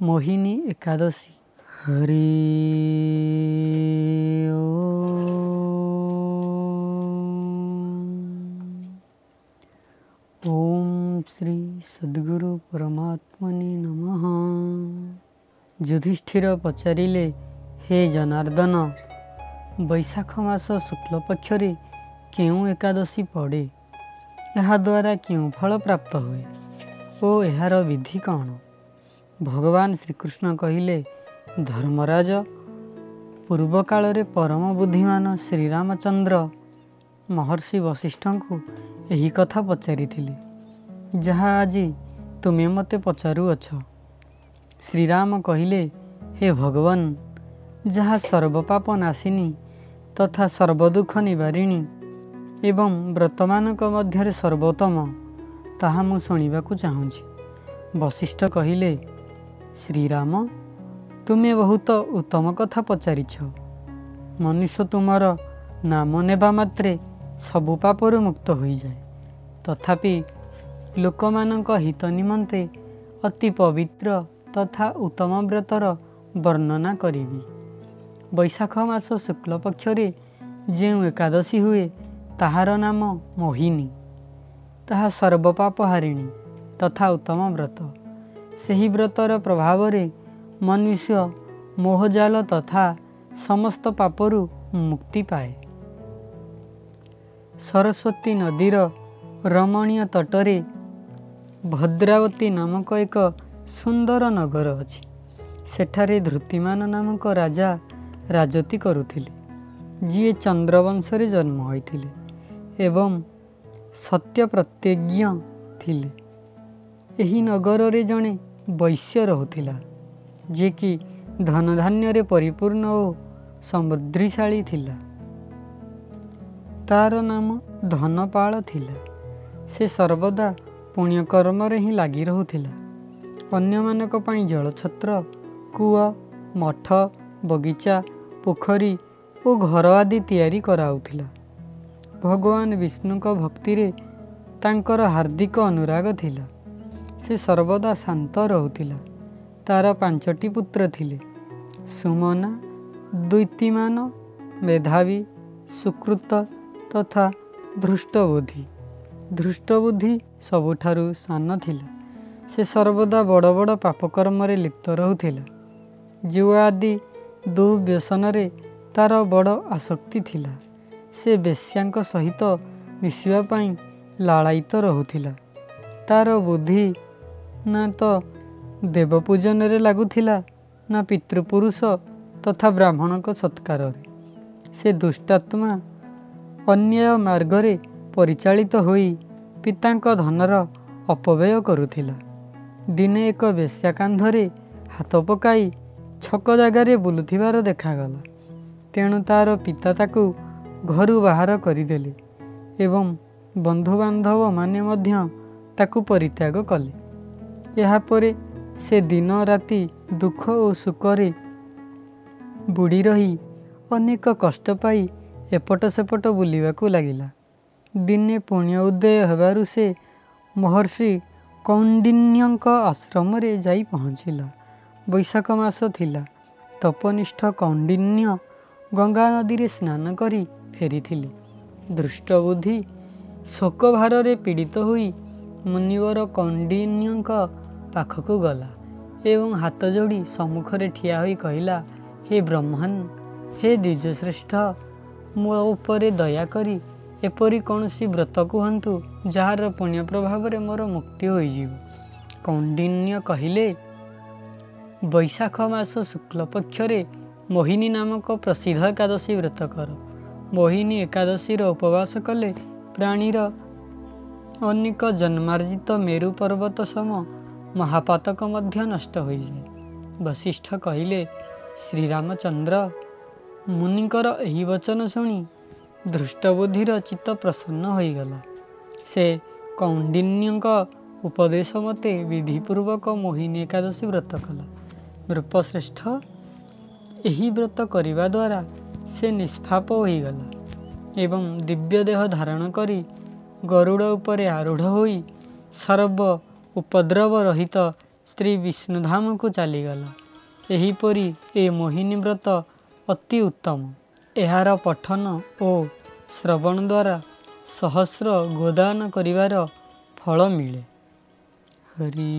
ମୋହିନୀ ଏକାଦଶୀ ହରି ଓମ୍ ଶ୍ରୀ ସଦ୍ଗୁରୁ ପରମାତ୍ମନି ନମଃ ଯୁଧିଷ୍ଠିର ପଚାରିଲେ ହେ ଜନାର୍ଦ୍ଦନ ବୈଶାଖ ମାସ ଶୁକ୍ଲପକ୍ଷରେ କେଉଁ ଏକାଦଶୀ ପଡ଼େ? ଏହାଦ୍ୱାରା କେଉଁ ଫଳ ପ୍ରାପ୍ତ ହୁଏ? ଓ ଏହାର ବିଧି କ'ଣ? ଭଗବାନ ଶ୍ରୀକୃଷ୍ଣ କହିଲେ ଧର୍ମରାଜ ପୂର୍ବକାଳରେ ପରମ ବୁଦ୍ଧିମାନ ଶ୍ରୀରାମଚନ୍ଦ୍ର ମହର୍ଷି ବଶିଷ୍ଠଙ୍କୁ ଏହି କଥା ପଚାରିଥିଲେ ଯାହା ଆଜି ତୁମେ ମୋତେ ପଚାରୁଅଛ। ଶ୍ରୀରାମ କହିଲେ ହେ ଭଗବାନ ଯାହା ସର୍ବପାପ ନାଶିନୀ ତଥା ସର୍ବଦୁଃଖ ନିବାରିଣୀ ଏବଂ ବ୍ରତମାନଙ୍କ ମଧ୍ୟରେ ସର୍ବୋତ୍ତମ ତାହା ମୁଁ ଶୁଣିବାକୁ ଚାହୁଁଛି। ବଶିଷ୍ଠ କହିଲେ ଶ୍ରୀରାମ ତୁମେ ବହୁତ ଉତ୍ତମ କଥା ପଚାରିଛ। ମନୁଷ୍ୟ ତୁମର ନାମ ନେବା ମାତ୍ରେ ସବୁ ପାପରୁ ମୁକ୍ତ ହୋଇଯାଏ। ତଥାପି ଲୋକମାନଙ୍କ ହିତ ନିମନ୍ତେ ଅତି ପବିତ୍ର ତଥା ଉତ୍ତମ ବ୍ରତର ବର୍ଣ୍ଣନା କରିବି। ବୈଶାଖ ମାସ ଶୁକ୍ଲପକ୍ଷରେ ଯେଉଁ ଏକାଦଶୀ ହୁଏ ତାହାର ନାମ ମୋହିନୀ। ତାହା ସର୍ବପାପ ହାରିଣୀ ତଥା ଉତ୍ତମ ବ୍ରତ। ସେହି ବ୍ରତର ପ୍ରଭାବରେ ମନୁଷ୍ୟ ମୋହଜାଲ ତଥା ସମସ୍ତ ପାପରୁ ମୁକ୍ତି ପାଏ। ସରସ୍ୱତୀ ନଦୀର ରମଣୀୟ ତଟରେ ଭଦ୍ରାବତୀ ନାମକ ଏକ ସୁନ୍ଦର ନଗର ଅଛି। ସେଠାରେ ଧୃତିମାନ ନାମକ ରାଜା ରାଜତି କରୁଥିଲେ ଯିଏ ଚନ୍ଦ୍ରବଂଶରେ ଜନ୍ମ ହୋଇଥିଲେ ଏବଂ ସତ୍ୟ ପ୍ରତ୍ୟଜ୍ଞ ଥିଲେ। ଏହି ନଗରରେ ଜଣେ ବୈଶ୍ୟ ରହୁଥିଲା ଯିଏକି ଧନଧାନ୍ୟରେ ପରିପୂର୍ଣ୍ଣ ଓ ସମୃଦ୍ଧିଶାଳୀ ଥିଲା। ତାର ନାମ ଧନପାଳ ଥିଲା। ସେ ସର୍ବଦା ପୁଣ୍ୟକର୍ମରେ ହିଁ ଲାଗି ରହୁଥିଲା। ଅନ୍ୟମାନଙ୍କ ପାଇଁ ଜଳଛତ୍ର କୂଅ ମଠ ବଗିଚା ପୋଖରୀ ଓ ଘର ଆଦି ତିଆରି କରାଉଥିଲା ଭଗବାନ ବିଷ୍ଣୁଙ୍କ ଭକ୍ତିରେ ତାଙ୍କର ହାର୍ଦ୍ଦିକ ଅନୁରାଗ ଥିଲା। ସେ ସର୍ବଦା ଶାନ୍ତ ରହୁଥିଲା। ତାର ପାଞ୍ଚଟି ପୁତ୍ର ଥିଲେ। ସୁମନା ଦ୍ୱୈତିମାନ ମେଧାବୀ ସୁକୃତ ତଥା ଧୃଷ୍ଟବୁଦ୍ଧି ଧୃଷ୍ଟବୁଦ୍ଧି ସବୁଠାରୁ ସାନ ଥିଲା। ସେ ସର୍ବଦା ବଡ଼ ବଡ଼ ପାପକର୍ମରେ ଲିପ୍ତ ରହୁଥିଲା। ଜୁଆ ଆଦି ଦୁଃବ୍ୟସନରେ ତାର ବଡ଼ ଆସକ୍ତି ଥିଲା। ସେ ବେଶ୍ୟାଙ୍କ ସହିତ ମିଶିବା ପାଇଁ ଲାଳାୟିତ ରହୁଥିଲା। ତାର ବୁଦ୍ଧି ନା ତ ଦେବପୂଜନରେ ଲାଗୁଥିଲା ନା ପିତୃପୁରୁଷ ତଥା ବ୍ରାହ୍ମଣଙ୍କ ସତ୍କାରରେ। ସେ ଦୁଷ୍ଟାତ୍ମା ଅନ୍ୟାୟ ମାର୍ଗରେ ପରିଚାଳିତ ହୋଇ ପିତାଙ୍କ ଧନର ଅପବ୍ୟୟ କରୁଥିଲା। ଦିନେ ଏକ ବେଶ୍ୟା କାନ୍ଧରେ ହାତ ପକାଇ ଛକ ଜାଗାରେ ବୁଲୁଥିବାର ଦେଖାଗଲା। ତେଣୁ ତାର ପିତା ତାକୁ ଘରୁ ବାହାର କରିଦେଲେ ଏବଂ ବନ୍ଧୁବାନ୍ଧବମାନେ ମଧ୍ୟ ତାକୁ ପରିତ୍ୟାଗ କଲେ। ଏହାପରେ ସେ ଦିନ ରାତି ଦୁଃଖ ଓ ସୁଖରେ ବୁଡ଼ି ରହି ଅନେକ କଷ୍ଟ ପାଇ ଏପଟ ସେପଟ ବୁଲିବାକୁ ଲାଗିଲା। ଦିନେ ପୁଣ୍ୟ ଉଦୟ ହେବାରୁ ସେ ମହର୍ଷି କୌଣ୍ଡିନ୍ୟଙ୍କ ଆଶ୍ରମରେ ଯାଇ ପହଞ୍ଚିଲା। ବୈଶାଖ ମାସ ଥିଲା। ତପନିଷ୍ଠ କୌଣ୍ଡିନ୍ୟ ଗଙ୍ଗା ନଦୀରେ ସ୍ନାନ କରି ଫେରିଥିଲେ। ଦୃଷ୍ଟବୁଦ୍ଧି ଶୋକ ଭାରରେ ପୀଡ଼ିତ ହୋଇ ମୁନିବର କୌଣ୍ଡିନ୍ୟଙ୍କ ପାଖକୁ ଗଲା ଏବଂ ହାତ ଯୋଡ଼ି ସମ୍ମୁଖରେ ଠିଆ ହୋଇ କହିଲା ହେ ବ୍ରହ୍ମନ୍ ହେ ଦ୍ୱିଜଶ୍ରେଷ୍ଠ ମୋ ଉପରେ ଦୟାକରି ଏପରି କୌଣସି ବ୍ରତ କୁହନ୍ତୁ ଯାହାର ପୁଣ୍ୟ ପ୍ରଭାବରେ ମୋର ମୁକ୍ତି ହୋଇଯିବ କୌଣ୍ଡିନ୍ୟ କହିଲେ ବୈଶାଖ ମାସ ଶୁକ୍ଲପକ୍ଷରେ ମୋହିନୀ ନାମକ ପ୍ରସିଦ୍ଧ ଏକାଦଶୀ ବ୍ରତ କର। ମୋହିନୀ ଏକାଦଶୀର ଉପବାସ କଲେ ପ୍ରାଣୀର ଅନେକ ଜନ୍ମାର୍ଜିତ ମେରୁ ପର୍ବତ ସମ ମହାପାତକ ମଧ୍ୟ ନଷ୍ଟ ହୋଇଯାଏ। ବଶିଷ୍ଠ କହିଲେ ଶ୍ରୀରାମଚନ୍ଦ୍ର ମୁନିଙ୍କର ଏହି ବଚନ ଶୁଣି ଧୃଷ୍ଟବୁଦ୍ଧିର ଚିତ୍ତ ପ୍ରସନ୍ନ ହୋଇଗଲା। ସେ କୌଣ୍ଡିନ୍ୟଙ୍କ ଉପଦେଶ ମତେ ବିଧିପୂର୍ବକ ମୋହିନୀ ଏକାଦଶୀ ବ୍ରତ କଲା। ନୃପଶ୍ରେଷ୍ଠ ଏହି ବ୍ରତ କରିବା ଦ୍ୱାରା ସେ ନିଷ୍ପାପ ହୋଇଗଲା ଏବଂ ଦିବ୍ୟ ଦେହ ଧାରଣ କରି ଗରୁଡ଼ ଉପରେ ଆରୂଢ଼ ହୋଇ ସର୍ବ ଉପଦ୍ରବ ରହିତ ଶ୍ରୀ ବିଷ୍ଣୁଧାମକୁ ଚାଲିଗଲା। ଏହିପରି ଏ ମୋହିନୀ ବ୍ରତ ଅତି ଉତ୍ତମ। ଏହାର ପଠନ ଓ ଶ୍ରବଣ ଦ୍ୱାରା ସହସ୍ର ଗୋଦାନ କରିବାର ଫଳ ମିଳେ। ହରି